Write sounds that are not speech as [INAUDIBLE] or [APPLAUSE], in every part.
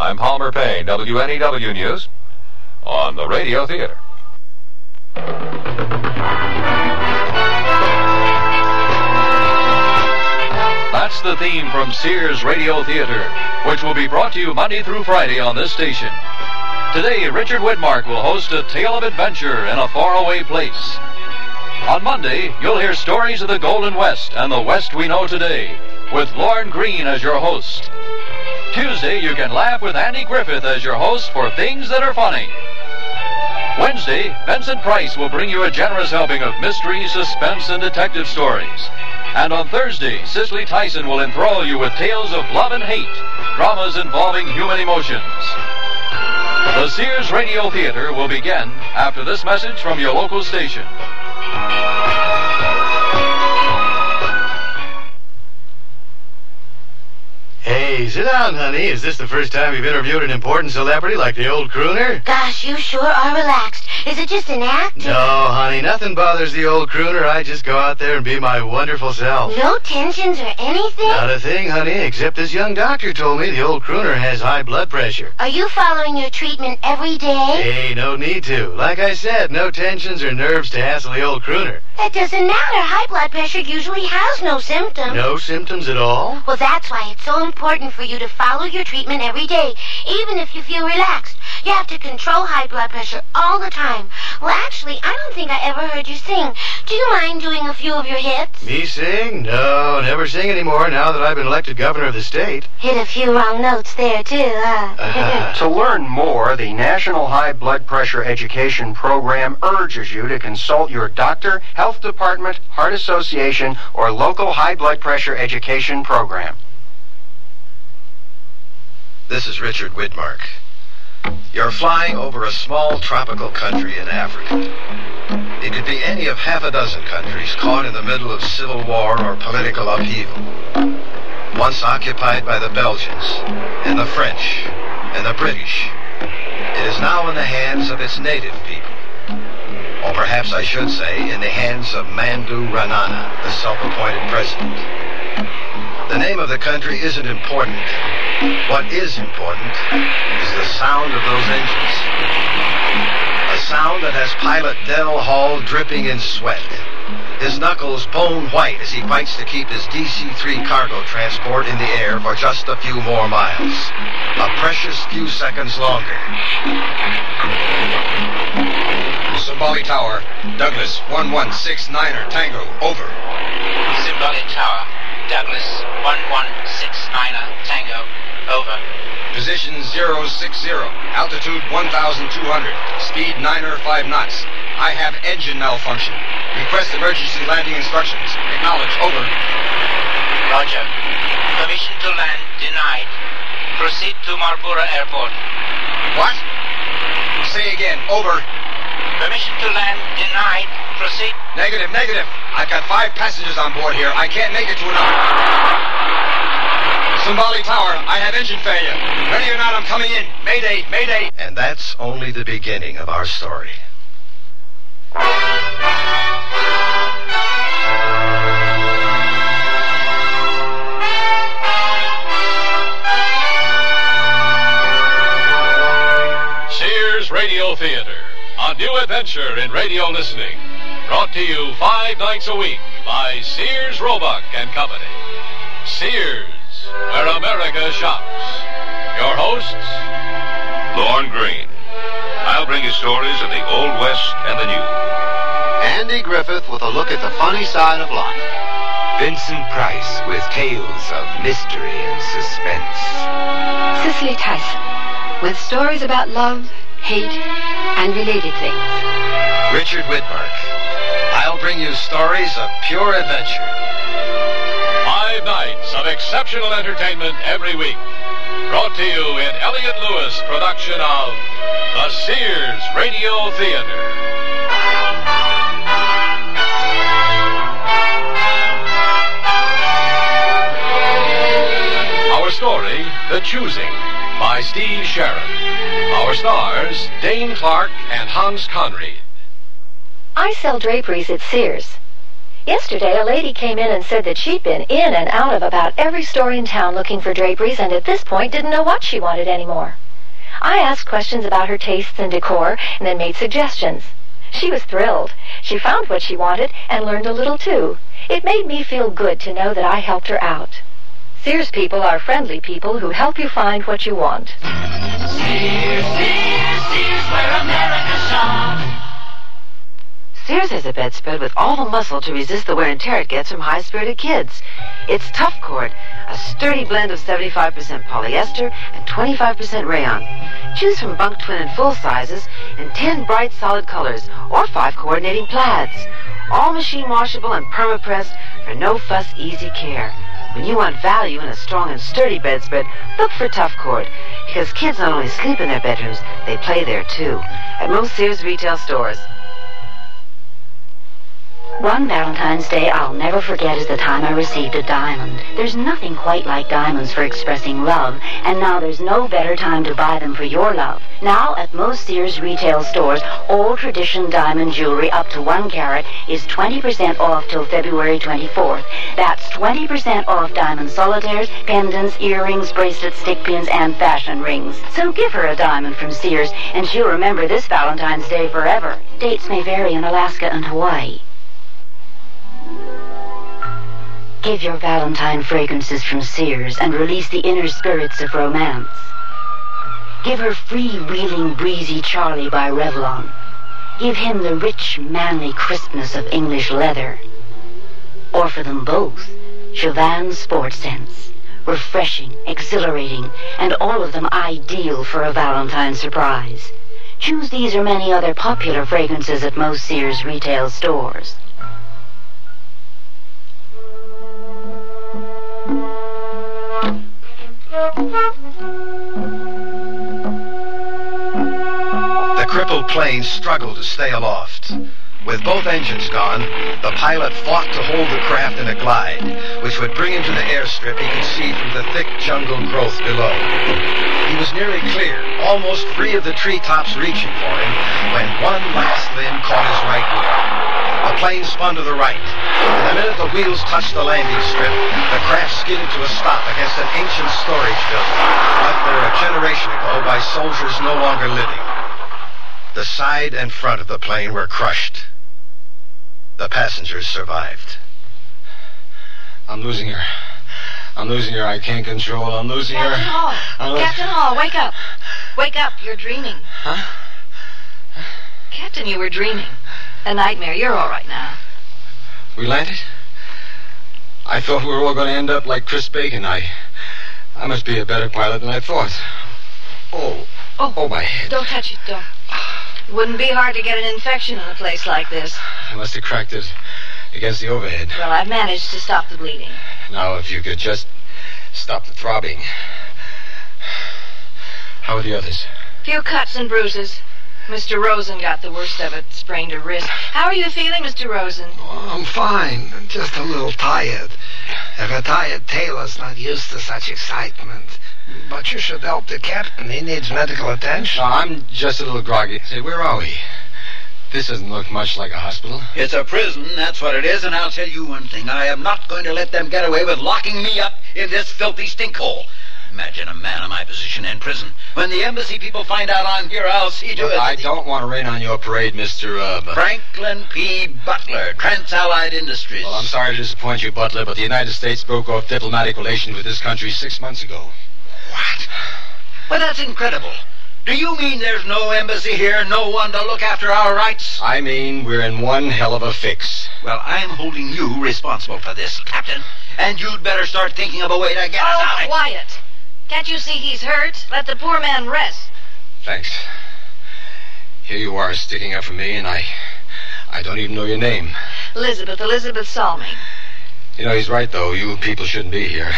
I'm Palmer Payne, WNEW News, on the Radio Theater. That's the theme from Sears Radio Theater, which will be brought to you Monday through Friday on this station. Today, Richard Widmark will host a tale of adventure in a faraway place. On Monday, you'll hear stories of the Golden West and the West we know today, with Lorne Greene as your host. Tuesday, you can laugh with Andy Griffith as your host for Things That Are Funny. Wednesday, Vincent Price will bring you a generous helping of mystery, suspense, and detective stories. And on Thursday, Cicely Tyson will enthrall you with tales of love and hate, dramas involving human emotions. The Sears Radio Theater will begin after this message from your local station. Hey, sit down, honey. Is this the first time you've interviewed an important celebrity like the old crooner? Gosh, you sure are relaxed. Is it just an act? No, honey, nothing bothers the old crooner. I just go out there and be my wonderful self. No tensions or anything? Not a thing, honey, except this young doctor told me the old crooner has high blood pressure. Are you following your treatment every day? Hey, no need to. Like I said, no tensions or nerves to hassle the old crooner. That doesn't matter. High blood pressure usually has no symptoms. No symptoms at all? Well, that's why it's so important for you to follow your treatment every day, even if you feel relaxed. You have to control high blood pressure all the time. Well, actually, I don't think I ever heard you sing. Do you mind doing a few of your hits? Me sing? No, never sing anymore now that I've been elected governor of the state. Hit a few wrong notes there, too, huh? [LAUGHS] [LAUGHS] [LAUGHS] To learn more, the National High Blood Pressure Education Program urges you to consult your doctor, health department, heart association, or local high blood pressure education program. This is Richard Widmark. You're flying over a small tropical country in Africa. It could be any of half a dozen countries caught in the middle of civil war or political upheaval. Once occupied by the Belgians, and the French, and the British, it is now in the hands of its native people. Or perhaps I should say, in the hands of Mandu Ranana, the self-appointed president. The name of the country isn't important. What is important is the sound of those engines. A sound that has pilot Dell Hall dripping in sweat. His knuckles bone white as he fights to keep his DC-3 cargo transport in the air for just a few more miles. A precious few seconds longer. Simbali Tower, Douglas 1169er Tango, over. Simbali Tower, Douglas 1169er Tango, over. Position 060, altitude 1200, speed 9 or 5 knots. I have engine malfunction. Request emergency landing instructions. Acknowledge, over. Roger. Permission to land denied. Proceed to Marlborough Airport. What? Say again, over. Permission to land denied. Proceed. Negative, negative. I've got five passengers on board here. I can't make it to another. Simbali Tower, I have engine failure. Ready or not, I'm coming in. Mayday, mayday. And that's only the beginning of our story. Sears Radio Theater, a new adventure in radio listening. Brought to you five nights a week by Sears Roebuck and Company. Sears, where America shops. Your hosts, Lorne Greene. I'll bring you stories of the Old West and the New. Andy Griffith with a look at the funny side of life. Vincent Price with tales of mystery and suspense. Cicely Tyson with stories about love, hate, and related things. Richard Widmark. I'll bring you stories of pure adventure. Five nights of exceptional entertainment every week. Brought to you in Elliott Lewis production of The Sears Radio Theater. Our story, The Choosing, by Steve Sharon. Our stars, Dane Clark and Hans Conried. I sell draperies at Sears. Yesterday, a lady came in and said that she'd been in and out of about every store in town looking for draperies and at this point didn't know what she wanted anymore. I asked questions about her tastes and decor and then made suggestions. She was thrilled. She found what she wanted and learned a little too. It made me feel good to know that I helped her out. Sears people are friendly people who help you find what you want. Sears, Sears, Sears, where America. Sears has a bedspread with all the muscle to resist the wear and tear it gets from high-spirited kids. It's Tough Cord, a sturdy blend of 75% polyester and 25% rayon. Choose from bunk twin and full sizes in 10 bright solid colors or 5 coordinating plaids. All machine washable and perma-pressed for no fuss, easy care. When you want value in a strong and sturdy bedspread, look for Tough Cord. Because kids not only sleep in their bedrooms, they play there too. At most Sears retail stores. One Valentine's Day I'll never forget is the time I received a diamond. There's nothing quite like diamonds for expressing love, and now there's no better time to buy them for your love. Now, at most Sears retail stores, all tradition diamond jewelry up to one carat is 20% off till February 24th. That's 20% off diamond solitaires, pendants, earrings, bracelets, stick pins, and fashion rings. So give her a diamond from Sears, and she'll remember this Valentine's Day forever. Dates may vary in Alaska and Hawaii. Give your Valentine fragrances from Sears and release the inner spirits of romance. Give her free-wheeling breezy Charlie by Revlon. Give him the rich, manly crispness of English leather. Or for them both, Chauvin Sport Scents. Refreshing, exhilarating, and all of them ideal for a Valentine surprise. Choose these or many other popular fragrances at most Sears retail stores. The crippled plane struggled to stay aloft. With both engines gone, the pilot fought to hold the craft in a glide, which would bring him to the airstrip he could see through the thick jungle growth below. He was nearly clear, almost free of the treetops reaching for him, when one last limb caught his right wheel. The plane spun to the right. And the minute the wheels touched the landing strip, the craft skidded to a stop against an ancient storage building, left there a generation ago by soldiers no longer living. The side and front of the plane were crushed. The passengers survived. I'm losing her. I'm losing her. I can't control. I'm losing Captain her. Hall. I'm lo- Captain Hall, wake up. Wake up. You're dreaming. Huh? Captain, you were dreaming. A nightmare. You're all right now. We landed? I thought we were all going to end up like Chris Bacon. I, I must be a better pilot than I thought. Oh, Oh. oh, my head. Don't touch it. Don't. It wouldn't be hard to get an infection in a place like this. I must have cracked it against the overhead. Well, I've managed to stop the bleeding. Now, if you could just stop the throbbing. How are the others? Few cuts and bruises. Mr. Rosen got the worst of it, sprained a wrist. How are you feeling, Mr. Rosen? Oh, I'm fine, just a little tired. A retired tailor's not used to such excitement. But you should help the captain. He needs medical attention. No, I'm just a little groggy. Say, where are we? This doesn't look much like a hospital. It's a prison, that's what it is, and I'll tell you one thing. I am not going to let them get away with locking me up in this filthy stinkhole. Imagine a man in my position in prison. When the embassy people find out I'm here, I'll see to Look, it. I that- don't want to rain on your parade, Mr. Uh, but- Franklin P. Butler, Trans-Allied Industries. Well, I'm sorry to disappoint you, Butler, but the United States broke off diplomatic relations with this country six months ago. What? Well, that's incredible. Do you mean there's no embassy here, no one to look after our rights? I mean, we're in one hell of a fix. Well, I'm holding you responsible for this, Captain. And you'd better start thinking of a way to get us out. Oh, out. quiet. Can't you see he's hurt? Let the poor man rest. Thanks. Here you are sticking up for me, and I. I don't even know your name. Elizabeth, Elizabeth Salmi. You know, he's right, though. You people shouldn't be here.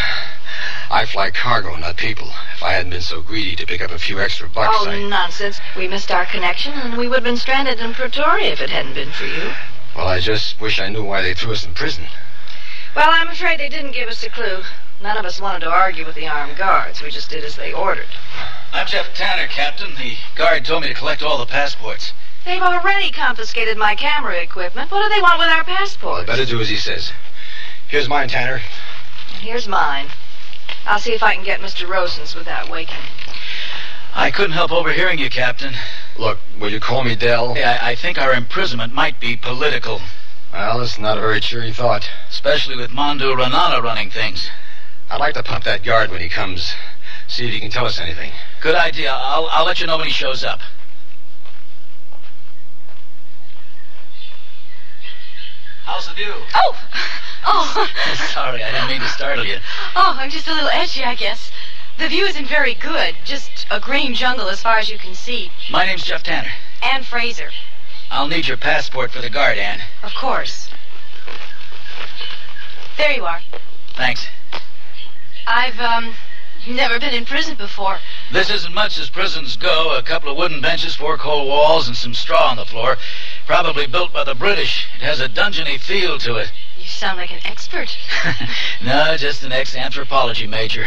I fly cargo, not people. If I hadn't been so greedy to pick up a few extra bucks, oh, I. nonsense. We missed our connection, and we would have been stranded in Pretoria if it hadn't been for you. Well, I just wish I knew why they threw us in prison. Well, I'm afraid they didn't give us a clue. None of us wanted to argue with the armed guards. We just did as they ordered. I'm Jeff Tanner, Captain. The guard told me to collect all the passports. They've already confiscated my camera equipment. What do they want with our passports? Better do as he says. Here's mine, Tanner. And here's mine. I'll see if I can get Mr. Rosen's without waking. I couldn't help overhearing you, Captain. Look, will you call me Dell? Yeah, I, I think our imprisonment might be political. Well, it's not a very cheery thought. Especially with Mandu Ranana running things. I'd like to pump that guard when he comes. See if he can tell us anything. Good idea. I'll, I'll let you know when he shows up. How's the view? Oh! [LAUGHS] Oh! [LAUGHS] Sorry, I didn't mean to startle you. Oh, I'm just a little edgy, I guess. The view isn't very good. Just a green jungle as far as you can see. My name's Jeff Tanner. Anne Fraser. I'll need your passport for the guard, Anne. Of course. There you are. Thanks. I've, um, never been in prison before. This isn't much as prisons go. A couple of wooden benches, four cold walls, and some straw on the floor. Probably built by the British. It has a dungeony feel to it. You sound like an expert. [LAUGHS] [LAUGHS] no, just an ex-anthropology major.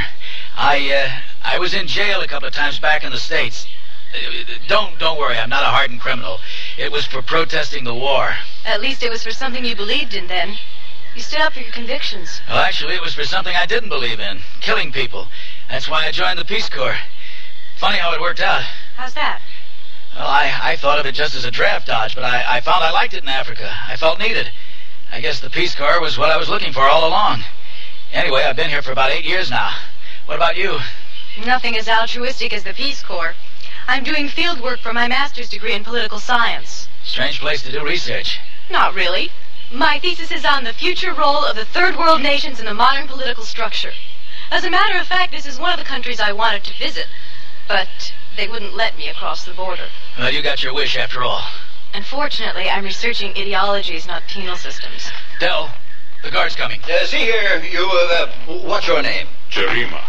I, uh, I was in jail a couple of times back in the States. Uh, Don't, don't worry, I'm not a hardened criminal. It was for protesting the war. At least it was for something you believed in then. You stood up for your convictions. Well, actually, it was for something I didn't believe in. Killing people. That's why I joined the Peace Corps. Funny how it worked out. How's that? Well, I, I thought of it just as a draft dodge, but I, I found I liked it in Africa. I felt needed. I guess the Peace Corps was what I was looking for all along. Anyway, I've been here for about eight years now. What about you? Nothing as altruistic as the Peace Corps. I'm doing field work for my master's degree in political science. Strange place to do research. Not really. My thesis is on the future role of the third world nations in the modern political structure. As a matter of fact, this is one of the countries I wanted to visit, but they wouldn't let me across the border. Well, you got your wish after all. Unfortunately, I'm researching ideologies, not penal systems. Dell, the guard's coming. Uh, see here, you, uh, uh, what's your name? Jarima.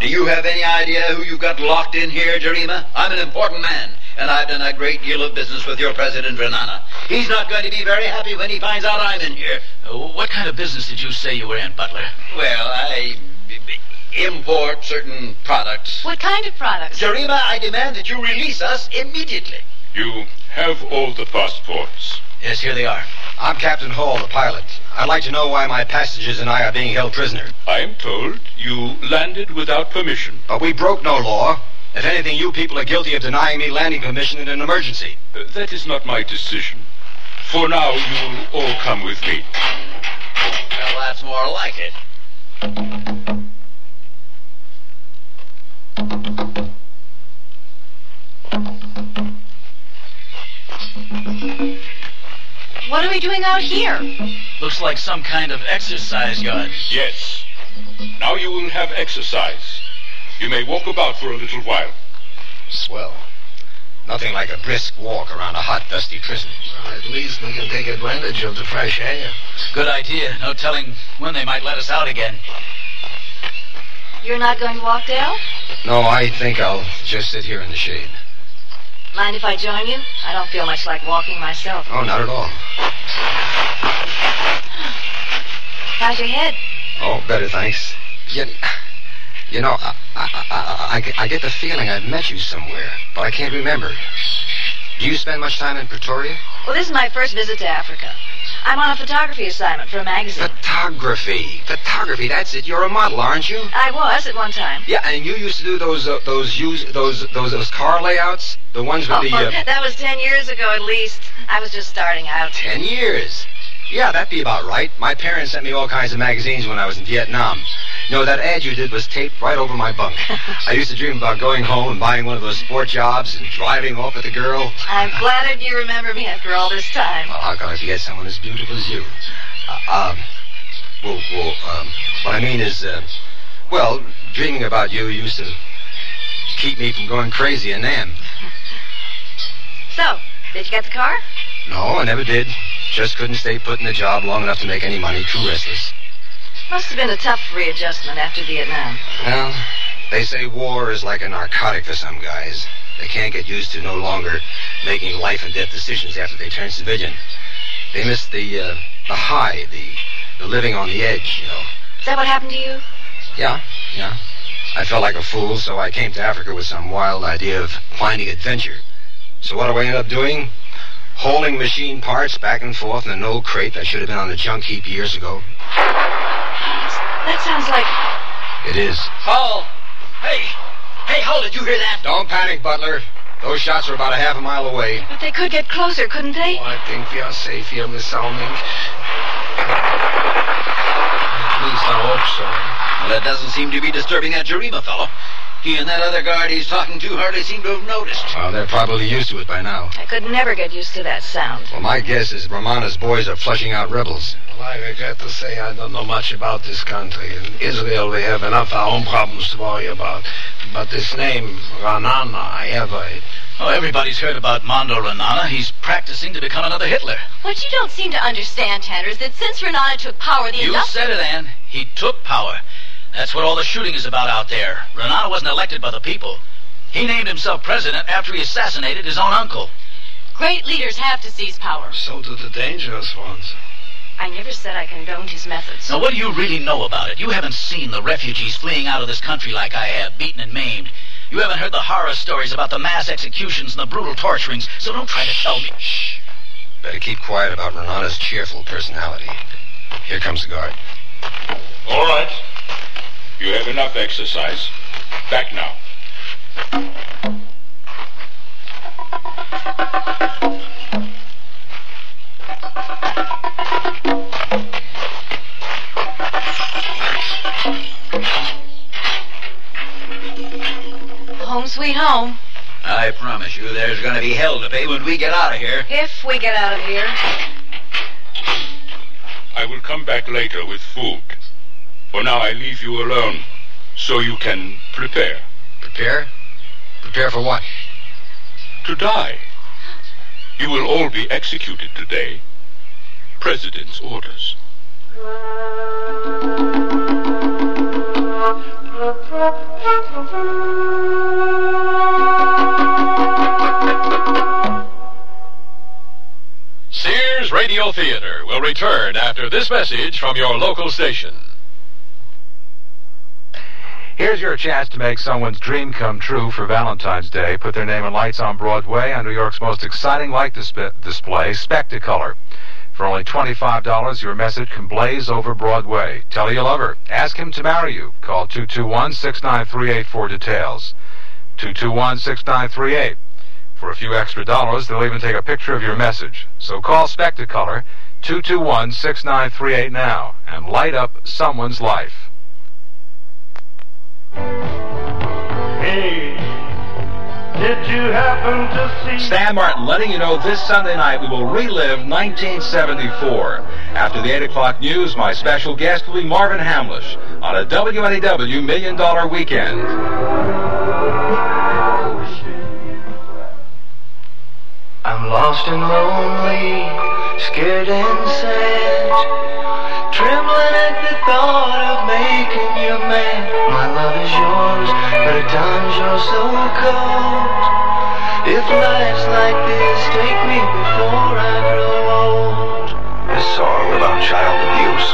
Do you have any idea who you've got locked in here, Jarima? I'm an important man, and I've done a great deal of business with your president, Renana. He's not going to be very happy when he finds out I'm in here. Uh, what kind of business did you say you were in, Butler? Well, I b- b- import certain products. What kind of products? Jarima, I demand that you release us immediately. You have all the passports. Yes, here they are. I'm Captain Hall, the pilot. I'd like to know why my passengers and I are being held prisoner. I am told you landed without permission. But we broke no law. If anything, you people are guilty of denying me landing permission in an emergency. Uh, that is not my decision. For now, you will all come with me. Well, that's more like it. What are we doing out here? Looks like some kind of exercise yard. Yes. Now you will have exercise. You may walk about for a little while. Swell. Nothing like a brisk walk around a hot, dusty prison. At least we can take advantage of the fresh air. Good idea. No telling when they might let us out again. You're not going to walk, Dale? No, I think I'll just sit here in the shade. Mind if I join you? I don't feel much like walking myself. Oh, not at all. How's your head? Oh, better, thanks. You, you know, I, I, I, I, get- I get the feeling I've met you somewhere, but I can't remember. Do you spend much time in Pretoria? Well, this is my first visit to Africa. I'm on a photography assignment for a magazine. Photography. Photography, that's it. You're a model, aren't you? I was at one time. Yeah, and you used to do those uh, those use those those those car layouts, the ones with Oh, the uh, that was ten years ago at least. I was just starting out. ten years. Yeah, that'd be about right. My parents sent me all kinds of magazines when I was in Vietnam. Know, that ad you did was taped right over my bunk. [LAUGHS] I used to dream about going home and buying one of those sport jobs and driving off with the girl. I'm flattered you remember me after all this time. Well, how can I forget someone as beautiful as you? Uh, um, well, well, um, what I mean is, uh, well, dreaming about you used to keep me from going crazy in Nam. [LAUGHS] So, did you get the car? No, I never did. Just couldn't stay put in the job long enough to make any money. Too restless. Must have been a tough readjustment after Vietnam. Well, they say war is like a narcotic for some guys. They can't get used to no longer making life and death decisions after they turn civilian. They miss the uh, the high, the the living on the edge, you know. Is that what happened to you? Yeah, yeah. I felt like a fool, so I came to Africa with some wild idea of finding adventure. So what do I end up doing? Hauling machine parts back and forth in an old crate that should have been on the junk heap years ago. That sounds like. It is. Paul! Hey! Hey, how did you hear that? Don't panic, Butler. Those shots are about a half a mile away. But they could get closer, couldn't they? Oh, I think we are safe here, Miss Salming. At least I hope so. Well, that doesn't seem to be disturbing that Jarima fellow. He and that other guard he's talking to hardly seem to have noticed. Well, they're probably used to it by now. I could never get used to that sound. Well, my guess is Romana's boys are flushing out rebels. Well, I regret to say I don't know much about this country. In Israel, we have enough our own problems to worry about. But this name, Ranana, I have heard. Oh, everybody's heard about Mondo Renana. He's practicing to become another Hitler. What you don't seem to understand, Tanner, is that since Renata took power, the You industri- said it, Ann. He took power. That's what all the shooting is about out there. Renata wasn't elected by the people. He named himself president after he assassinated his own uncle. Great leaders have to seize power. So do the dangerous ones. I never said I condoned his methods. Now, what do you really know about it? You haven't seen the refugees fleeing out of this country like I have, beaten and maimed. You haven't heard the horror stories about the mass executions and the brutal torturings, so don't try to tell me. Shh. Better keep quiet about Renana's cheerful personality. Here comes the guard. All right. You have enough exercise. Back now. Home sweet home. I promise you there's going to be hell to pay when we get out of here. If we get out of here. I will come back later with food. For now, I leave you alone so you can prepare. Prepare? Prepare for what? To die. You will all be executed today. President's orders. Sears Radio Theater will return after this message from your local station. Here's your chance to make someone's dream come true for Valentine's Day. Put their name in lights on Broadway on New York's most exciting light disp- display, Spectacolor. For only $25, your message can blaze over Broadway. Tell your lover. Ask him to marry you. Call 221-6938 for details. 221-6938. For a few extra dollars, they'll even take a picture of your message. So call Spectacolor 221-6938 now and light up someone's life. Hey, did you happen to see? Stan Martin letting you know this Sunday night we will relive 1974. After the 8 o'clock news, my special guest will be Marvin Hamlisch on a WNEW Million Dollar Weekend. I'm lost and lonely, scared and sad, trembling at the thought of making you mad. My love is yours, but at times you're so cold. If life's like this, take me before I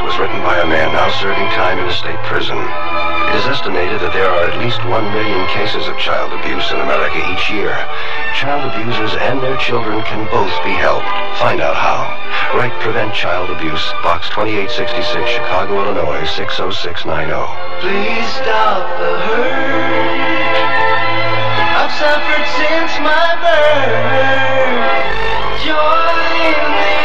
was written by a man now serving time in a state prison. It is estimated that there are at least one million cases of child abuse in America each year. Child abusers and their children can both be helped. Find out how. Write Prevent Child Abuse, Box 2866, Chicago, Illinois 60690. Please stop the hurt. I've suffered since my birth. Join the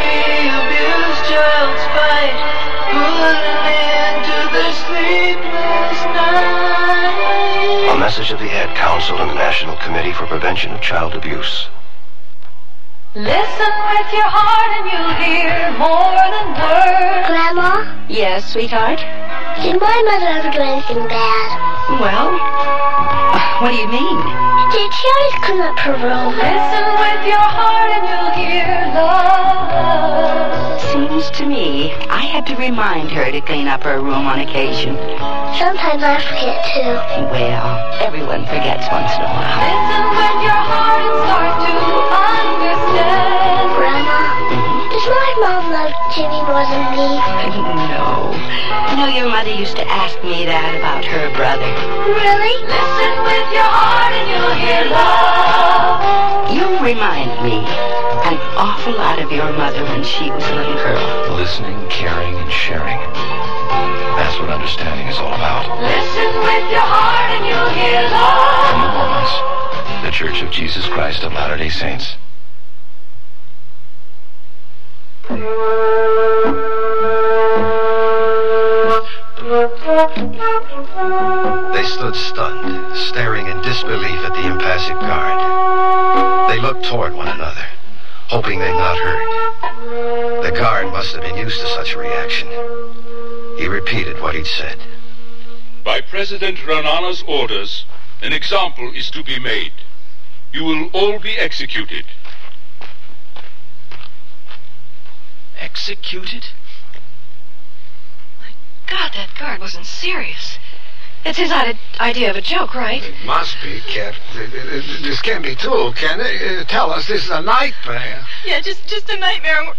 A message of the Ad Council and the National Committee for Prevention of Child Abuse. Listen with your heart and you'll hear more than words. Grandma, Yes, sweetheart? did my mother ever do anything bad? Well, [SIGHS] what do you mean? Did she always clean up her room? Listen with your heart and you'll hear love. Seems to me I had to remind her to clean up her room on occasion. Sometimes I forget too. Well, everyone forgets once in a while. Listen with your heart and start to understand. Grandma, does my mom love Jimmy more than me? no. You know, your mother used to ask me that about her brother. Really? Listen with your heart and you'll hear love. You remind me. an awful lot of your mother when she was a little girl. Listening, caring, and sharing. That's what understanding is all about. Listen with your heart and you'll hear love. From the Mormons, the Church of Jesus Christ of Latter-day Saints. They stood stunned, staring in disbelief at the impassive guard. They looked toward one another, hoping they'd not heard. The guard must have been used to such a reaction. He repeated what he'd said. By President Ranana's orders, an example is to be made. You will all be executed. Executed? My God, that guard wasn't serious. It's his idea of a joke, right? It must be, Cap. Th- th- th- This can't be true, can it? Uh, Tell us this is a nightmare. Yeah, just just a nightmare. We're,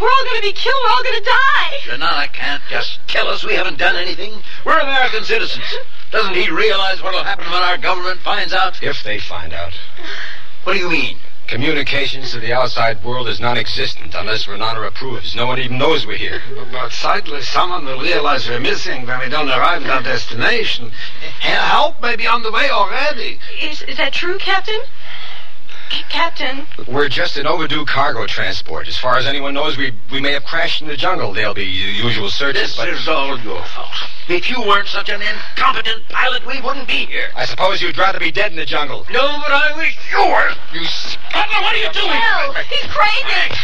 we're all going to be killed. We're all going to die. Renana can't just kill us. We haven't done anything. We're American citizens. Doesn't he realize what'll happen when our government finds out? If they find out. What do you mean? Communications to the outside world is non-existent unless Renana approves. No one even knows we're here. But, but sadly, someone will realize we're missing when we don't arrive at our destination. Help may be on the way already. Is, is that true, Captain? C- Captain, We're just an overdue cargo transport. As far as anyone knows, we we may have crashed in the jungle. There'll be u- usual searches, This but is all your fault. If you weren't such an incompetent pilot, we wouldn't be here. I suppose you'd rather be dead in the jungle. No, but I wish you were. You Butler, what are you doing? Dell, he's crazy.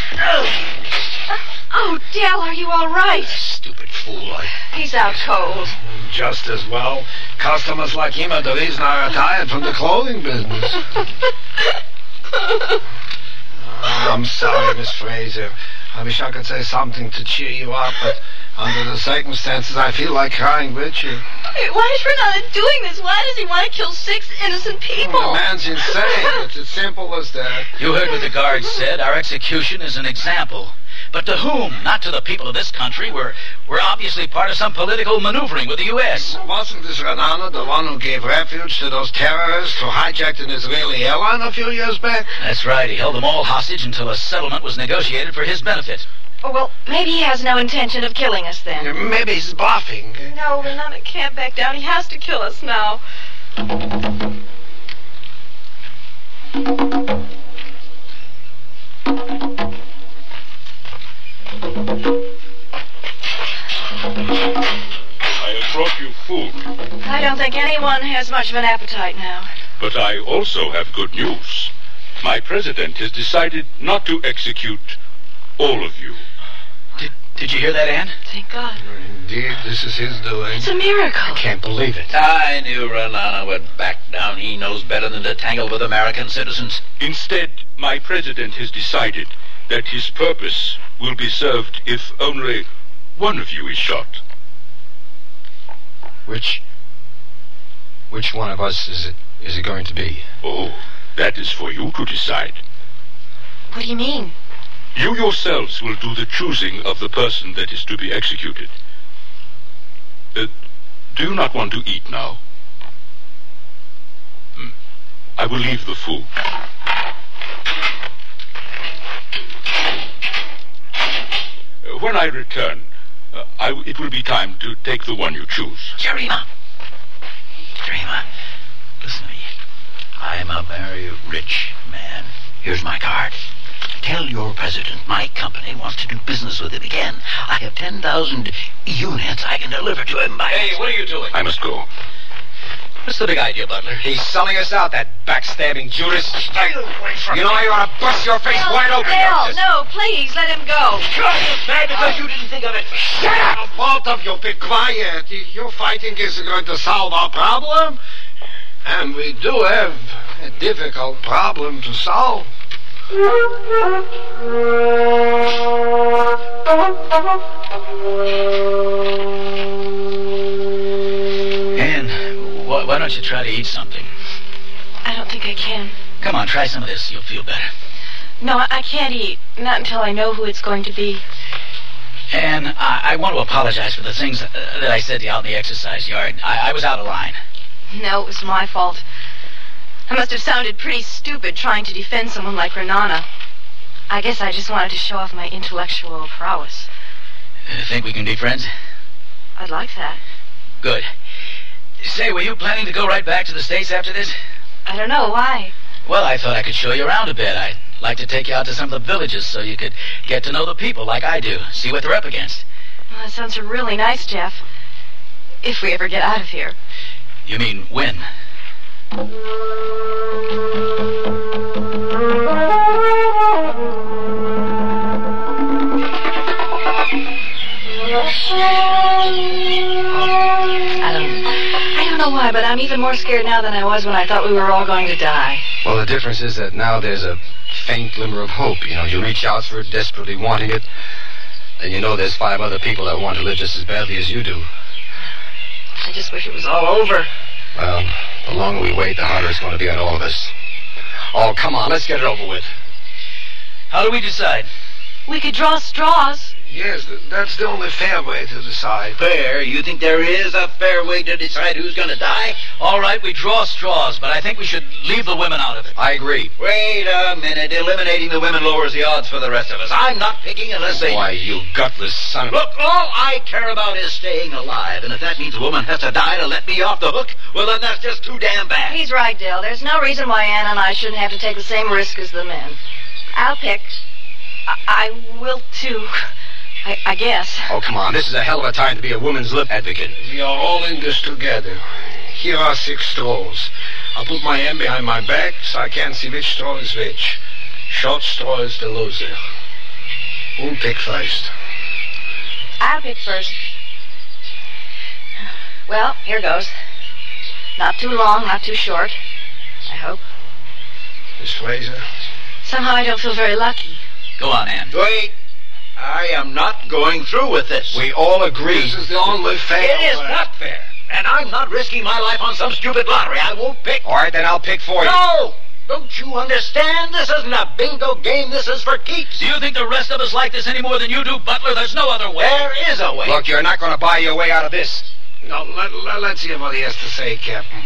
Oh, Dell, are you all right? Ah, stupid fool. I... He's out cold. Just as well. Customers like him are the reason I retired from the clothing business. [LAUGHS] Ah, I'm sorry, Miss Fraser. I wish I could say something to cheer you up, but under the circumstances, I feel like crying with you. Why is Renata doing this? Why does he want to kill six innocent people? Oh, the man's insane. It's as simple as that. You heard what the guard said. Our execution is an example. But to whom? Not to the people of this country. We're, we're obviously part of some political maneuvering with the U.S. Wasn't this Renana the one who gave refuge to those terrorists who hijacked an Israeli airline a few years back? That's right. He held them all hostage until a settlement was negotiated for his benefit. Oh, well, maybe he has no intention of killing us then. Maybe he's bluffing. No, Renata can't back down. He has to kill us now. Brought you food, I don't think anyone has much of an appetite now. but I also have good news. My president has decided not to execute all of you. Did, did you hear that, Anne? Thank God. Indeed, this is his doing. It's a miracle. I can't believe it. I knew Renana would back down. He knows better than to tangle with American citizens. Instead, my president has decided that his purpose will be served if only one of you is shot. Which which one of us is it is it going to be? Oh, that is for you to decide. What do you mean? You yourselves will do the choosing of the person that is to be executed. Uh, do you not want to eat now? Hmm. I will leave the food. Uh, when I return, uh, I w- it will be time to take the one you choose. Jerima. Jerima, listen to me. I'm a very rich man. Here's my card. Tell your president my company wants to do business with him again. I have 10,000 units I can deliver to him by... Hey, what are you doing? I must go. What's the big idea, Butler? He's selling us out, that backstabbing Judas. Stay away from You know you ought to bust your face wide open. Dale, Justice. no, please, let him go. Mad because you didn't think of it. Shut up! Both of you, be quiet. Your fighting isn't going to solve our problem. And we do have a difficult problem to solve. [LAUGHS] Anne, wh- why don't you try to eat something? I don't think I can. Come on, try some of this. You'll feel better. No, I, can't eat. Not until I know who it's going to be. Anne, I, I want to apologize for the things uh, that I said to you out in the exercise yard. I, I was out of line. No, it was my fault. I must have sounded pretty stupid trying to defend someone like Renana. I guess I just wanted to show off my intellectual prowess. Uh, think we can be friends? I'd like that. Good. Say, were you planning to go right back to the States after this? I don't know why. Well, I thought I could show you around a bit. I'd like to take you out to some of the villages so you could get to know the people like I do, see what they're up against. Well, that sounds really nice, Jeff. If we ever get out of here. You mean when? I don't, don't know why, but I'm even more scared now than I was when I thought we were all going to die. Well, the difference is that now there's a faint glimmer of hope. You know, you reach out for it, desperately wanting it, and you know there's five other people that want to live just as badly as you do. I just wish it was all over. Well, the longer we wait, the harder it's going to be on all of us. Oh, come on, let's get it over with. How do we decide? We could draw straws. Yes, that's the only fair way to decide. Fair? You think there is a fair way to decide who's going to die? All right, we draw straws, but I think we should leave the women out of it. I agree. Wait a minute. Eliminating the women lowers the odds for the rest of us. I'm not picking unless they... Why, you gutless son of. Look, all I care about is staying alive. And if that means a woman has to die to let me off the hook, well, then that's just too damn bad. He's right, Dale. There's no reason why Anna and I shouldn't have to take the same risk as the men. I'll pick. I, I will too. [LAUGHS] I, I guess. Oh, come on. This is a hell of a time to be a woman's lip advocate. We are all in this together. Here are six straws. I'll put my hand behind my back so I can't see which straw is which. Short straw is the loser. Who'll pick first? I'll pick first. Well, here goes. Not too long, not too short. I hope. Miss Fraser? Somehow I don't feel very lucky. Go on, Anne. Wait. I am not going through with this. We all agree. This is the only fair It is not fair. And I'm not risking my life on some stupid lottery. I won't pick. All right, then I'll pick for you. No! Don't you understand? This isn't a bingo game. This is for keeps. Do you think the rest of us like this any more than you do, Butler? There's no other way. There is a way. Look, you're not going to buy your way out of this. No, let, let, let's hear what he has to say, Captain.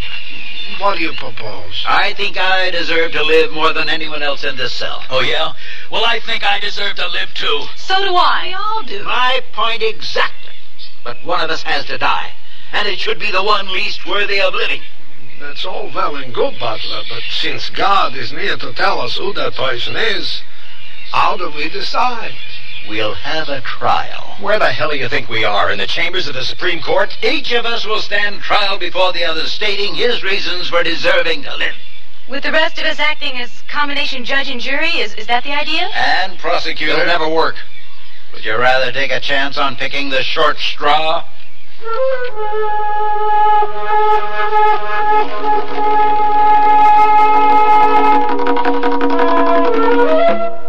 What do you propose? I think I deserve to live more than anyone else in this cell. Oh, yeah? Well, I think I deserve to live, too. So do I. We all do. My point exactly. But one of us has to die. And it should be the one least worthy of living. That's all well and good, Butler, but since God is near to tell us who that person is, how do we decide? We'll have a trial. Where the hell do you think we are? In the chambers of the Supreme Court? Each of us will stand trial before the other, stating his reasons for deserving to live. With the rest of us acting as combination judge and jury, is, is that the idea? And prosecutor. It'll never work. Would you rather take a chance on picking the short straw? [LAUGHS]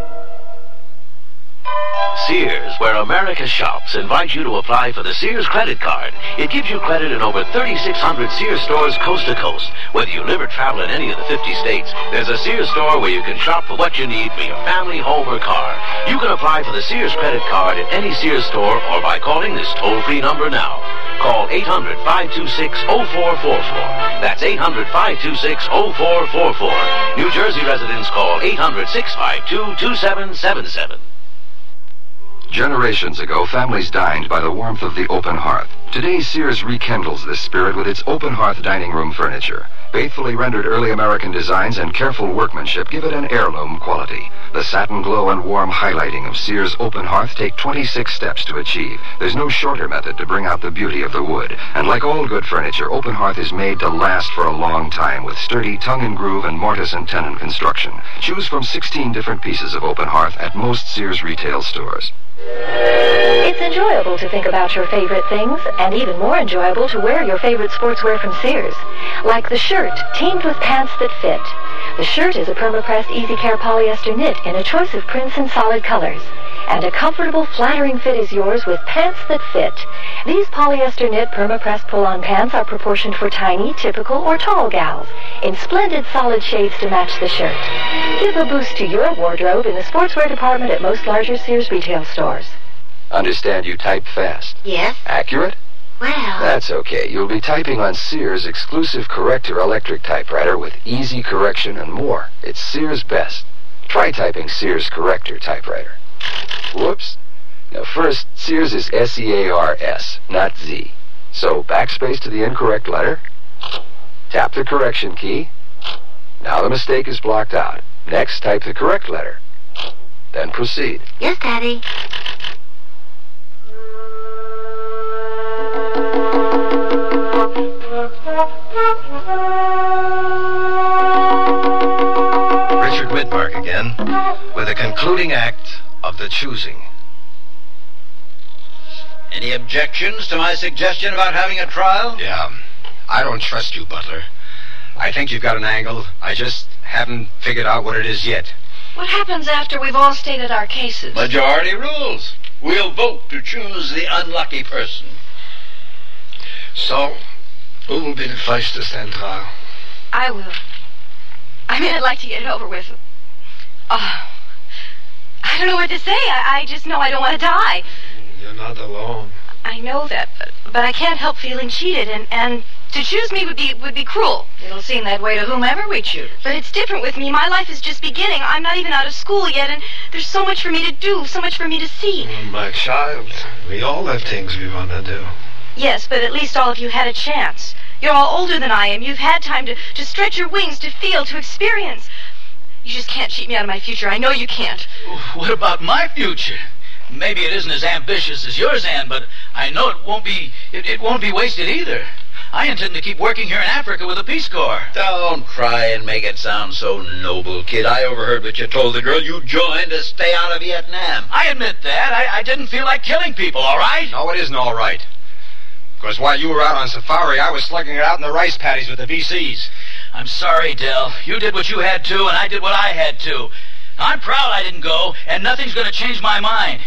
Sears, where America shops, invites you to apply for the Sears credit card. It gives you credit in over 3,600 Sears stores coast to coast. Whether you live or travel in any of the 50 states, there's a Sears store where you can shop for what you need for your family, home, or car. You can apply for the Sears credit card at any Sears store or by calling this toll-free number now. Call 800-526-0444. That's 800-526-0444. New Jersey residents call 800-652-2777. Generations ago, families dined by the warmth of the open hearth. Today, Sears rekindles this spirit with its open hearth dining room furniture. Faithfully rendered early American designs and careful workmanship give it an heirloom quality. The satin glow and warm highlighting of Sears open hearth take 26 steps to achieve. There's no shorter method to bring out the beauty of the wood. And like all good furniture, open hearth is made to last for a long time with sturdy tongue and groove and mortise and tenon construction. Choose from 16 different pieces of open hearth at most Sears retail stores. It's enjoyable to think about your favorite things, and even more enjoyable to wear your favorite sportswear from Sears. Like the shirt, teamed with pants that fit. The shirt is a perma-pressed easy care polyester knit in a choice of prints and solid colors. And a comfortable, flattering fit is yours with pants that fit. These polyester knit perma-pressed pull-on pants are proportioned for tiny, typical, or tall gals, in splendid solid shades to match the shirt. Give a boost to your wardrobe in the sportswear department at most larger Sears retail stores. Understand you type fast. Yes? Accurate? Well, That's okay. You'll be typing on Sears' exclusive corrector electric typewriter with easy correction and more. It's Sears Best. Try typing Sears Corrector typewriter. Whoops. Now first, Sears is S-E-A-R-S, not Z. So backspace to the incorrect letter. Tap the correction key. Now the mistake is blocked out. Next, type the correct letter. Then proceed. Yes, Daddy. Richard Widmark again, with a concluding act of the choosing. Any objections to my suggestion about having a trial? Yeah. I don't trust you, Butler. I think you've got an angle. I just haven't figured out what it is yet. What happens after we've all stated our cases? Majority rules. We'll vote to choose the unlucky person. So, who will be the first to stand trial? I will. I mean, I'd like to get it over with. Oh, I don't know what to say. I, I just know I don't want to die. You're not alone. I know that, but, but I can't help feeling cheated, and, and to choose me would be would be cruel. It'll seem that way to whomever we choose. But it's different with me. My life is just beginning. I'm not even out of school yet, and there's so much for me to do, so much for me to see. Well, my child, we all have things we want to do. Yes, but at least all of you had a chance. You're all older than I am. You've had time to, to stretch your wings, to feel, to experience. You just can't cheat me out of my future. I know you can't. What about my future? Maybe it isn't as ambitious as yours, Anne, but I know it won't be it, it won't be wasted either. I intend to keep working here in Africa with the Peace Corps. Don't try and make it sound so noble, kid. I overheard what you told the girl you joined to stay out of Vietnam. I admit that. I, I didn't feel like killing people, all right? No, it isn't all right. Because while you were out on safari, I was slugging it out in the rice paddies with the VCs. I'm sorry, Dell. You did what you had to, and I did what I had to. I'm proud I didn't go, and nothing's going to change my mind.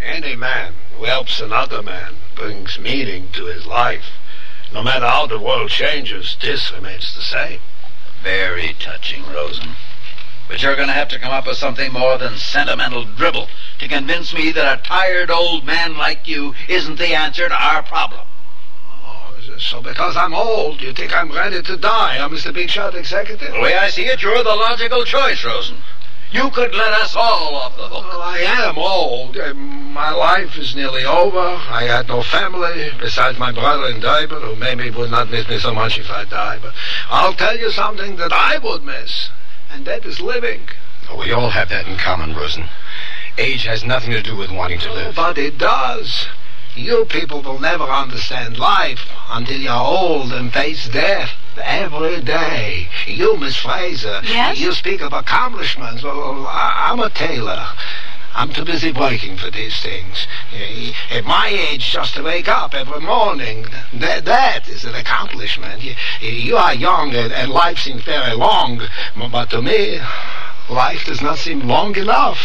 Any man who helps another man brings meaning to his life. No matter how the world changes, this remains the same. Very touching, Rosen. But you're going to have to come up with something more than sentimental dribble to convince me that a tired old man like you isn't the answer to our problem. Oh, so because I'm old, you think I'm ready to die? I'm Mr. Big Shot Executive? The way I see it, you're the logical choice, Rosen. You could let us all off the hook. Well, I am old. Uh, My life is nearly over. I had no family besides my brother in Durban, who maybe would not miss me so much if I die. But I'll tell you something that I would miss, and that is living. Oh, we all have that in common, Rosen. Age has nothing to do with wanting to live. But it does. You people will never understand life until you're old and face death every day. You, Miss Fraser, Yes? you speak of accomplishments. Well, I- I'm a tailor. I'm too busy working for these things. Eh, at my age, just to wake up every morning, that, that is an accomplishment. You, you are young and, and life seems very long, but to me, life does not seem long enough.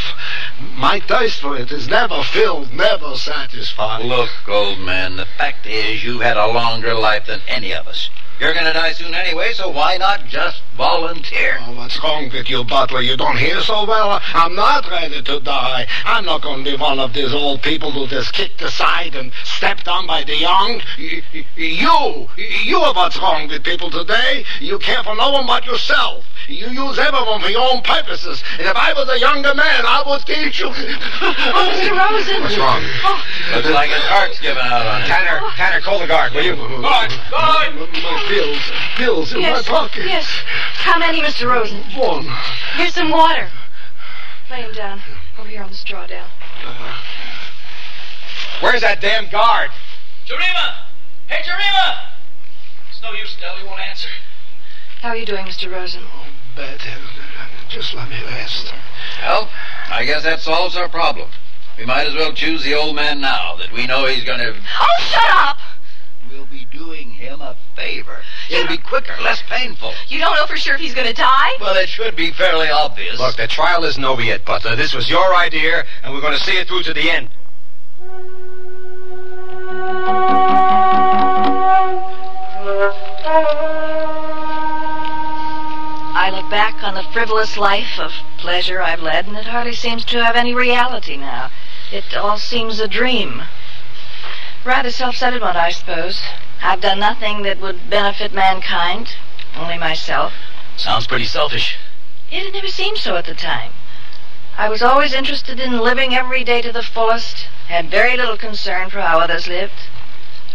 My thirst for it is never filled, never satisfied. Look, old man, the fact is you've had a longer life than any of us. You're going to die soon anyway, so why not just volunteer? Oh, what's wrong with you, Butler? You don't hear so well? I'm not ready to die. I'm not going to be one of these old people who just kicked aside and stepped on by the young. You, you are what's wrong with people today. You care for no one but yourself. You use everyone for your own purposes. And if I was a younger man, I would teach you. [LAUGHS] Oh, Mr. Rosen. What's wrong? Oh. Looks like his heart's giving out on him. Tanner, oh. Tanner, call the guard, will you? Guard, guard! My pills, pills in Yes, my pocket. yes. How many, Mr. Rosen? One. Here's some water. Lay him down. Over here on the straw down. Uh, where's that damn guard? Jarima! Hey, Jarima! It's no use, Dell. He won't answer. How are you doing, Mr. Rosen? Oh, Bad. Uh, just let me rest. Well, I guess that solves our problem. We might as well choose the old man now that we know he's going to. Oh, shut up! We'll be doing him a favor. It'll be quicker, less painful. You don't know for sure if he's going to die? Well, it should be fairly obvious. Look, the trial isn't over yet, Butler. This was your idea, and we're going to see it through to the end. [LAUGHS] I look back on the frivolous life of pleasure I've led, and it hardly seems to have any reality now. It all seems a dream. Rather self-centered one, I suppose. I've done nothing that would benefit mankind, only myself. Sounds pretty selfish. It had never seemed so at the time. I was always interested in living every day to the fullest, had very little concern for how others lived.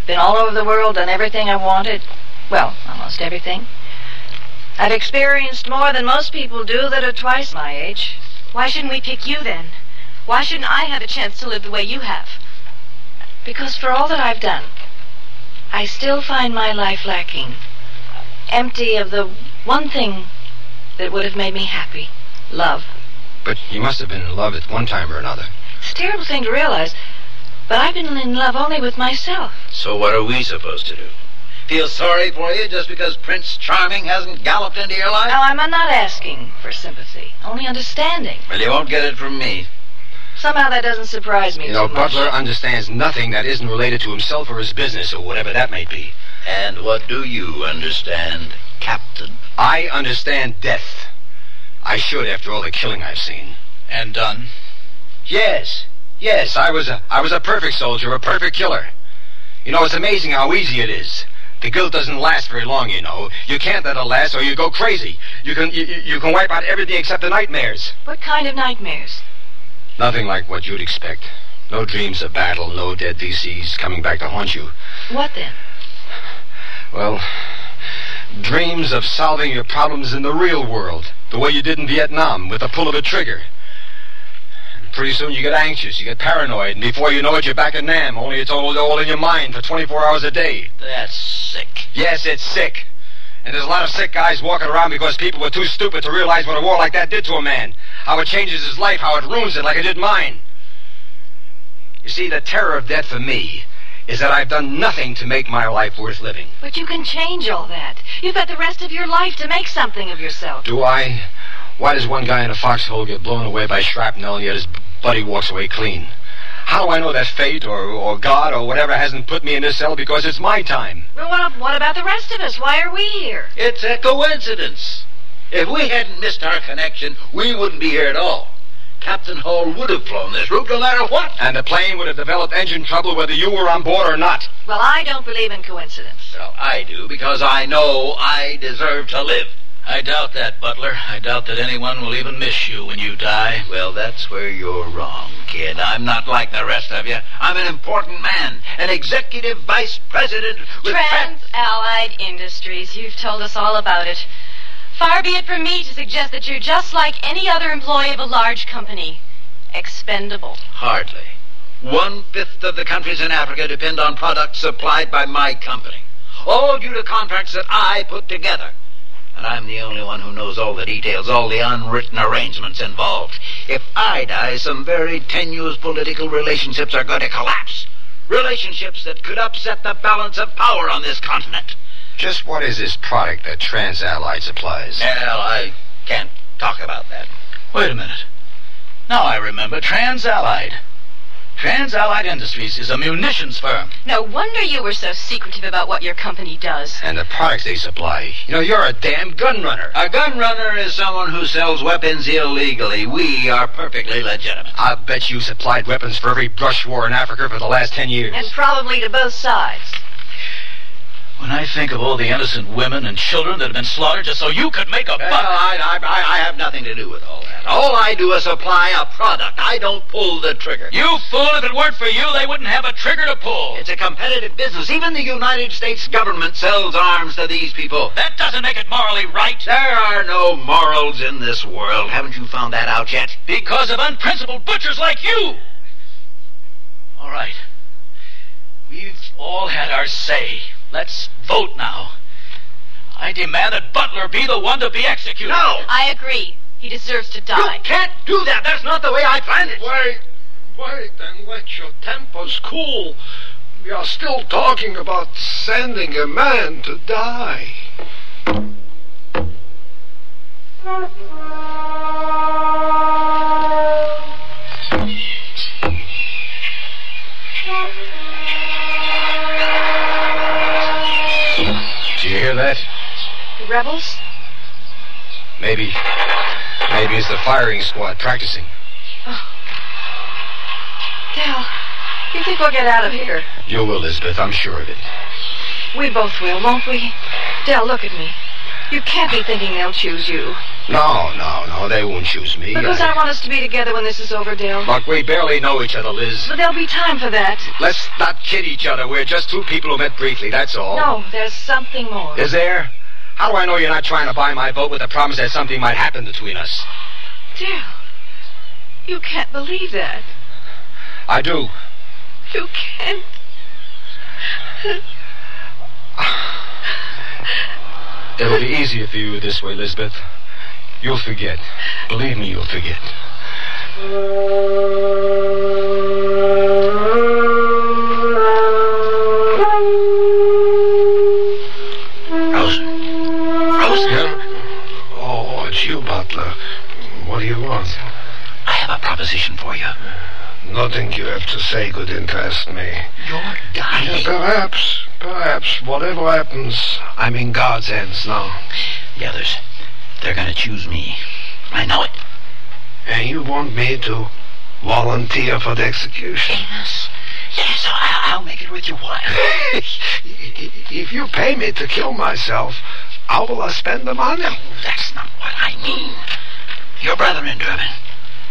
Been all over the world, done everything I wanted. Well, almost everything. I've experienced more than most people do that are twice my age. Why shouldn't we pick you then? Why shouldn't I have a chance to live the way you have? Because for all that I've done, I still find my life lacking. Empty of the one thing that would have made me happy love. But you must have been in love at one time or another. It's a terrible thing to realize, but I've been in love only with myself. So what are we supposed to do? Feel sorry for you just because Prince Charming hasn't galloped into your life? Now, I'm not asking for sympathy, only understanding. Well, you won't get it from me. Somehow that doesn't surprise me You know, too much. Butler understands nothing that isn't related to himself or his business or whatever that may be. And what do you understand, Captain? I understand death. I should after all the killing I've seen. And done. Yes. Yes, I was a I was a perfect soldier, a perfect killer. You know, it's amazing how easy it is. The guilt doesn't last very long, you know. You can't let it last or you go crazy. You can you, you can wipe out everything except the nightmares. What kind of nightmares? Nothing like what you'd expect. No dreams of battle, no dead VCs coming back to haunt you. What then? Well, dreams of solving your problems in the real world, the way you did in Vietnam with the pull of a trigger. And pretty soon you get anxious, you get paranoid, and before you know it, you're back at Nam, only it's all, all in your mind for 24 hours a day. That's sick. Yes, it's sick. And there's a lot of sick guys walking around because people were too stupid to realize what a war like that did to a man. How it changes his life, how it ruins it like it did mine. You see, the terror of death for me is that I've done nothing to make my life worth living. But you can change all that. You've got the rest of your life to make something of yourself. Do I? Why does one guy in a foxhole get blown away by shrapnel yet his buddy walks away clean? How do I know that fate or, or God or whatever hasn't put me in this cell because it's my time? Well, what, what about the rest of us? Why are we here? It's a coincidence. If we hadn't missed our connection, we wouldn't be here at all. Captain Hall would have flown this route no matter what. And the plane would have developed engine trouble whether you were on board or not. Well, I don't believe in coincidence. Well, I do because I know I deserve to live. I doubt that, Butler. I doubt that anyone will even miss you when you die. Well, that's where you're wrong, kid. I'm not like the rest of you. I'm an important man, an executive vice president with Trans Allied Industries. You've told us all about it. Far be it from me to suggest that you're just like any other employee of a large company. Expendable. Hardly. One fifth of the countries in Africa depend on products supplied by my company. All due to contracts that I put together. And I'm the only one who knows all the details, all the unwritten arrangements involved. If I die, some very tenuous political relationships are going to collapse. Relationships that could upset the balance of power on this continent. Just what is this product that Trans-Allied supplies? Well, I can't talk about that. Wait a minute. Now I remember Trans-Allied. Trans-Allied Industries is a munitions firm. No wonder you were so secretive about what your company does. And the products they supply. You know, you're a damn gun runner. A gun runner is someone who sells weapons illegally. We are perfectly legitimate. I bet you supplied weapons for every brush war in Africa for the last ten years. And probably to both sides. When I think of all the innocent women and children that have been slaughtered just so you could make a buck. I, I, I I have nothing to do with all that. All I do is supply a product. I don't pull the trigger. You fool, if it weren't for you, they wouldn't have a trigger to pull. It's a competitive business. Even the United States government sells arms to these people. That doesn't make it morally right. There are no morals in this world. Haven't you found that out yet? Because of unprincipled butchers like you. All right. We've all had our say. Let's vote now. I demand that Butler be the one to be executed. No! I agree. He deserves to die. You can't do that. That's not the way I planned it. Wait, wait, and let your tempers cool. We are still talking about sending a man to die. Did [LAUGHS] rebels? Maybe, maybe it's the firing squad practicing. Oh. Dell, you think we'll get out of here? You will, Elizabeth. I'm sure of it. We both will, won't we? Dell, look at me. You can't be thinking they'll choose you. No, no, no, they won't choose me. Because I want us to be together when this is over, Dale. Look, we barely know each other, Liz. But there'll be time for that. Let's not kid each other. We're just two people who met briefly, that's all. No, there's something more. Is there? How do I know you're not trying to buy my vote with the promise that something might happen between us? Dale, you can't believe that. I do. You can't. It'll be easier for you this way, Elizabeth. You'll forget. Believe me, you'll forget. Rose. [LAUGHS] you want? I have a proposition for you. Nothing you have to say could interest me. You're dying. Perhaps, perhaps, whatever happens, I'm in God's hands now. The others, they're going to choose me. I know it. And you want me to volunteer for the execution? Yes. Yes, I'll, I'll make it with your wife. [LAUGHS] if you pay me to kill myself, how will I spend the money? No, that's not what I mean. Your brother in Durban.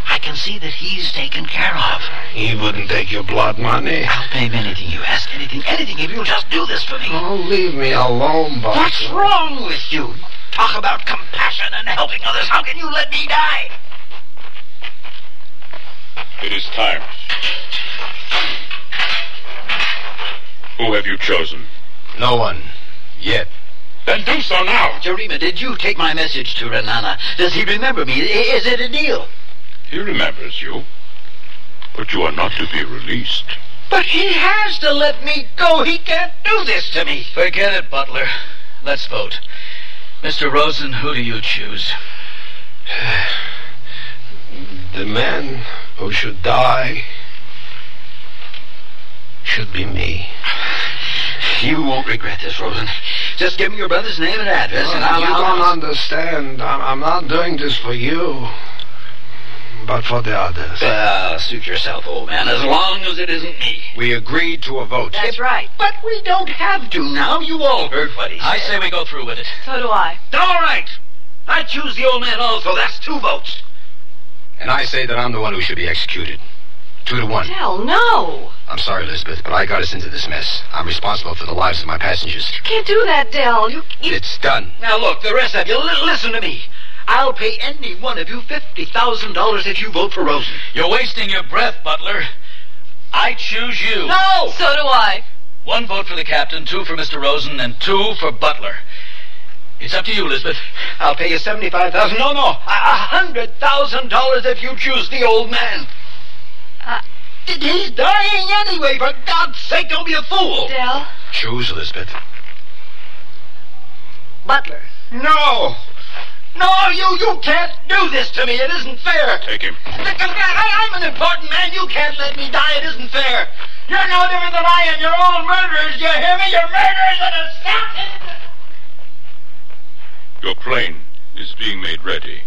I can see that he's taken care of. He wouldn't take your blood money. I'll pay him anything you ask, anything, anything, if you'll just do this for me. Oh, leave me alone, Butler. What's wrong with you? Talk about compassion and helping others. How can you let me die? It is time. Who have you chosen? No one. Yet. Then do so now. Jarima, did you take my message to Renana? Does he remember me? Is it a deal? He remembers you. But you are not to be released. But he has to let me go. He can't do this to me. Forget it, Butler. Let's vote. Mr. Rosen, who do you choose? [SIGHS] The man who should die should be me. [SIGHS] You won't regret this, Rosen. Just give me your brother's name and address, and I'll... you I'll- don't understand. I'm, I'm not doing this for you, but for the others. Well, suit yourself, old man, as long as it isn't me. We agreed to a vote. That's right. But we don't have to now. You all heard what he said. I say we go through with it. So do I. All right. I choose the old man also. That's two votes. And I say that I'm the one who should be executed. Two to one. Dale, no. I'm sorry, Elizabeth, but I got us into this mess. I'm responsible for the lives of my passengers. You can't do that, Dell. You, you... It's done. Now look, the rest of you, li- listen to me. I'll pay any one of you fifty thousand dollars if you vote for Rosen. You're wasting your breath, Butler. I choose you. No. So do I. One vote for the captain, two for Mr. Rosen, and two for Butler. It's up to you, Elizabeth. I'll pay you seventy-five thousand. No, no, a a hundred thousand dollars if you choose the old man. Uh, He's dying anyway. For God's sake, don't be a fool. Dale. Choose, Elizabeth. Butler. No. No, you you can't do this to me. It isn't fair. Take him. Look, look, I, I'm an important man. You can't let me die. It isn't fair. You're no different than I am. You're all murderers. You hear me? You're murderers and assassins. Your plane is being made ready.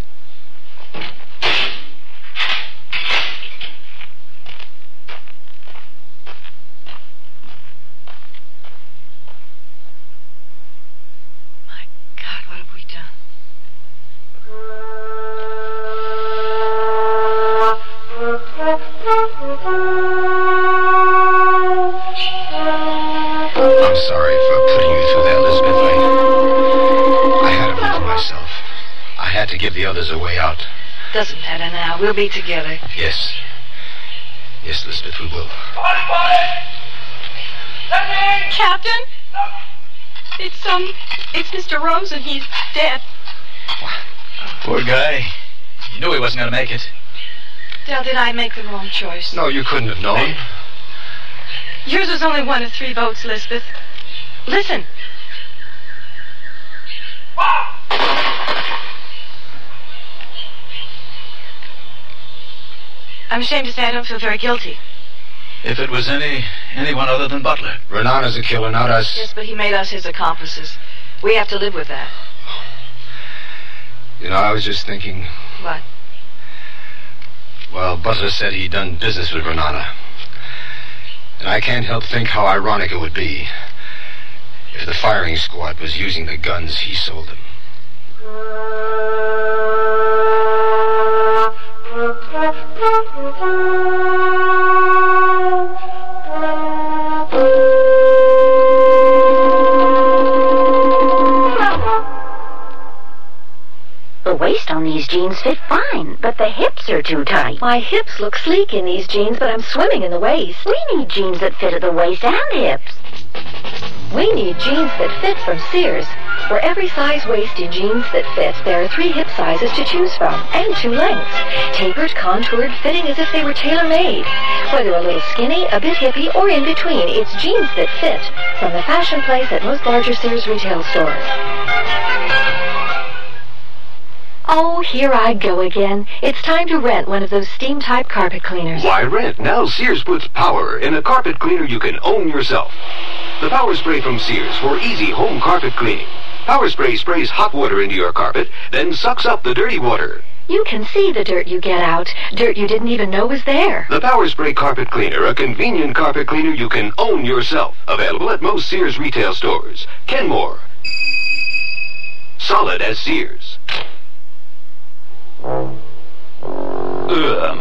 Now. We'll be together. Yes. Yes, Elizabeth, we will. Captain? It's, um, it's Mr. Rosen. He's dead. Poor guy. You knew he wasn't going to make it. Dale, did I make the wrong choice? No, you couldn't have known. Yours was only one of three votes, Elizabeth. Listen. I'm ashamed to say I don't feel very guilty. If it was any anyone other than Butler. Renana's a killer, not us. Yes, but he made us his accomplices. We have to live with that. You know, I was just thinking, What? well, Butler said he'd done business with Renana. And I can't help think how ironic it would be if the firing squad was using the guns he sold them. Jeans fit fine, but the hips are too tight. My hips look sleek in these jeans, but I'm swimming in the waist. We need jeans that fit at the waist and hips. We need jeans that fit from Sears. For every size waist jeans that fit, there are three hip sizes to choose from, and two lengths. Tapered, contoured, fitting as if they were tailor-made. Whether a little skinny, a bit hippie, or in between, it's jeans that fit from the fashion place at most larger Sears retail stores. Oh, here I go again. It's time to rent one of those steam-type carpet cleaners. Why rent? Now Sears puts power in a carpet cleaner you can own yourself. The Power Spray from Sears for easy home carpet cleaning. Power Spray sprays hot water into your carpet, then sucks up the dirty water. You can see the dirt you get out. Dirt you didn't even know was there. The Power Spray Carpet Cleaner, a convenient carpet cleaner you can own yourself. Available at most Sears retail stores. Kenmore. Solid as Sears. Ugh,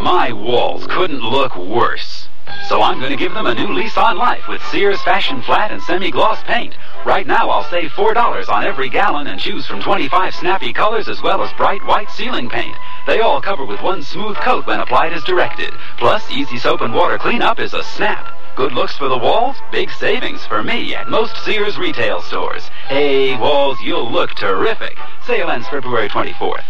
my walls couldn't look worse. So I'm going to give them a new lease on life with Sears Fashion Flat and Semi-Gloss Paint. Right now I'll save $4 on every gallon and choose from 25 snappy colors as well as bright white ceiling paint. They all cover with one smooth coat when applied as directed. Plus, easy soap and water cleanup is a snap. Good looks for the walls, big savings for me at most Sears retail stores. Hey, walls, you'll look terrific. Sale ends February 24th.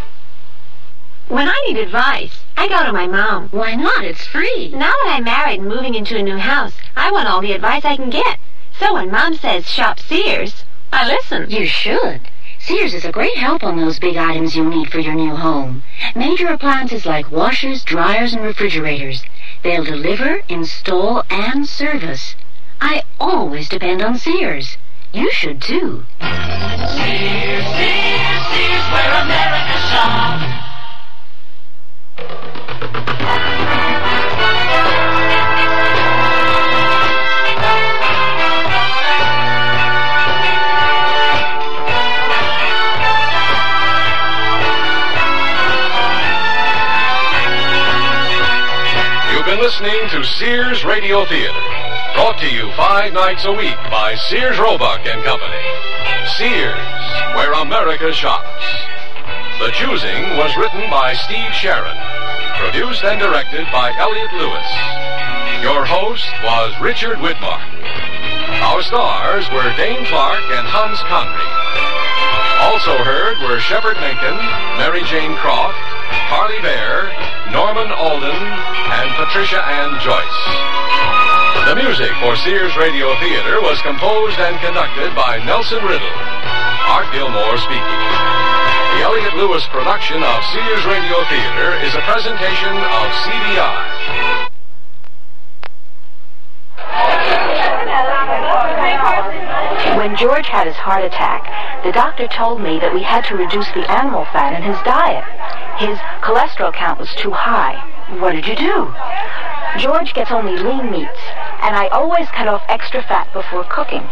When I need advice, I go to my mom. Why not? It's free. Now that I'm married and moving into a new house, I want all the advice I can get. So when mom says shop Sears, I listen. You should. Sears is a great help on those big items you'll need for your new home. Major appliances like washers, dryers, and refrigerators. They'll deliver, install, and service. I always depend on Sears. You should too. Sears, Sears, Sears, where America shops. Listening to Sears Radio Theater, brought to you five nights a week by Sears Roebuck and Company. Sears, where America shops. The Choosing was written by Steve Sharon, produced and directed by Elliott Lewis. Your host was Richard Widmark. Our stars were Dane Clark and Hans Conried. Also heard were Shepard Menken, Mary Jane Croft, Harley Bear, Norman Alden, and Patricia Ann Joyce. The music for Sears Radio Theater was composed and conducted by Nelson Riddle. Art Gilmore speaking. The Elliott Lewis production of Sears Radio Theater is a presentation of CBI. When George had his heart attack, the doctor told me that we had to reduce the animal fat in his diet. His cholesterol count was too high. What did you do? George gets only lean meats, and I always cut off extra fat before cooking.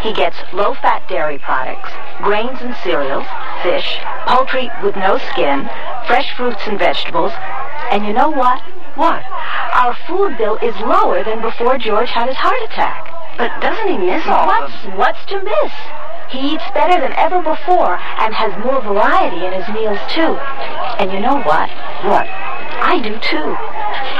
He gets low-fat dairy products, grains and cereals, fish, poultry with no skin, fresh fruits and vegetables, and you know what? What? Our food bill is lower than before George had his heart attack. But doesn't he miss all What's, what's to miss? He eats better than ever before and has more variety in his meals too. And you know what? What? I do too.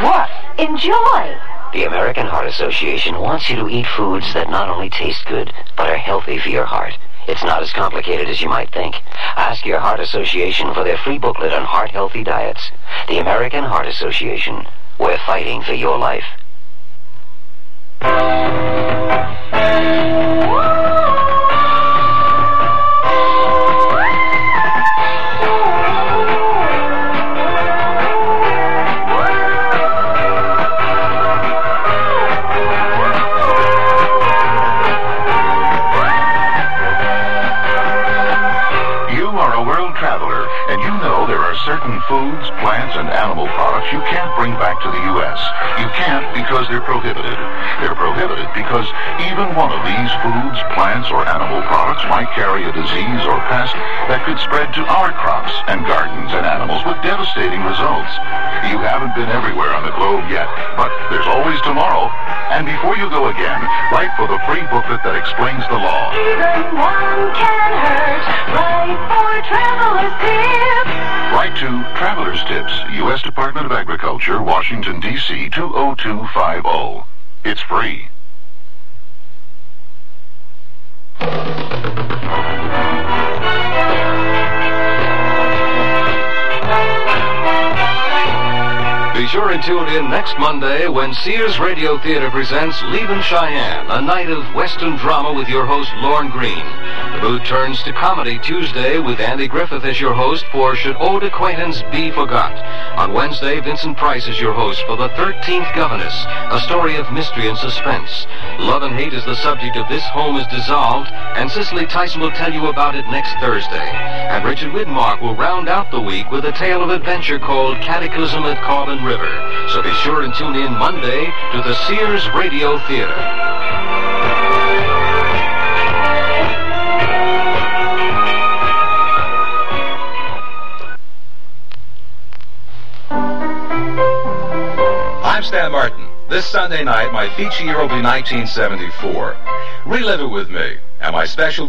What? Enjoy. The American Heart Association wants you to eat foods that not only taste good, but are healthy for your heart. It's not as complicated as you might think. Ask your Heart Association for their free booklet on heart healthy diets. The American Heart Association. We're fighting for your life. You certain foods, plants, and animal products you can't bring back to the U.S. You can't because they're prohibited. They're prohibited because even one of these foods, plants, or animal products might carry a disease or pest that could spread to our crops and gardens and animals with devastating results. You haven't been everywhere on the globe yet, but there's always tomorrow. And before you go again, write for the free booklet that explains the law. Even one can hurt. Right for traveler's tips. Write to Traveler's Tips, U.S. Department of Agriculture, Washington, D.C. 20250. It's free. Be sure and tune in next Monday when Sears Radio Theater presents Leavin' Cheyenne, a night of Western drama with your host, Lorne Greene. The mood turns to comedy Tuesday with Andy Griffith as your host for Should Old Acquaintance Be Forgot? On Wednesday, Vincent Price is your host for The 13th Governess, a story of mystery and suspense. Love and hate is the subject of This Home is Dissolved, and Cicely Tyson will tell you about it next Thursday. And Richard Widmark will round out the week with a tale of adventure called Cataclysm at Carbon River. So be sure and tune in Monday to the Sears Radio Theater. I'm Stan Martin. This Sunday night, my feature year will be 1974. Relive it with me and my special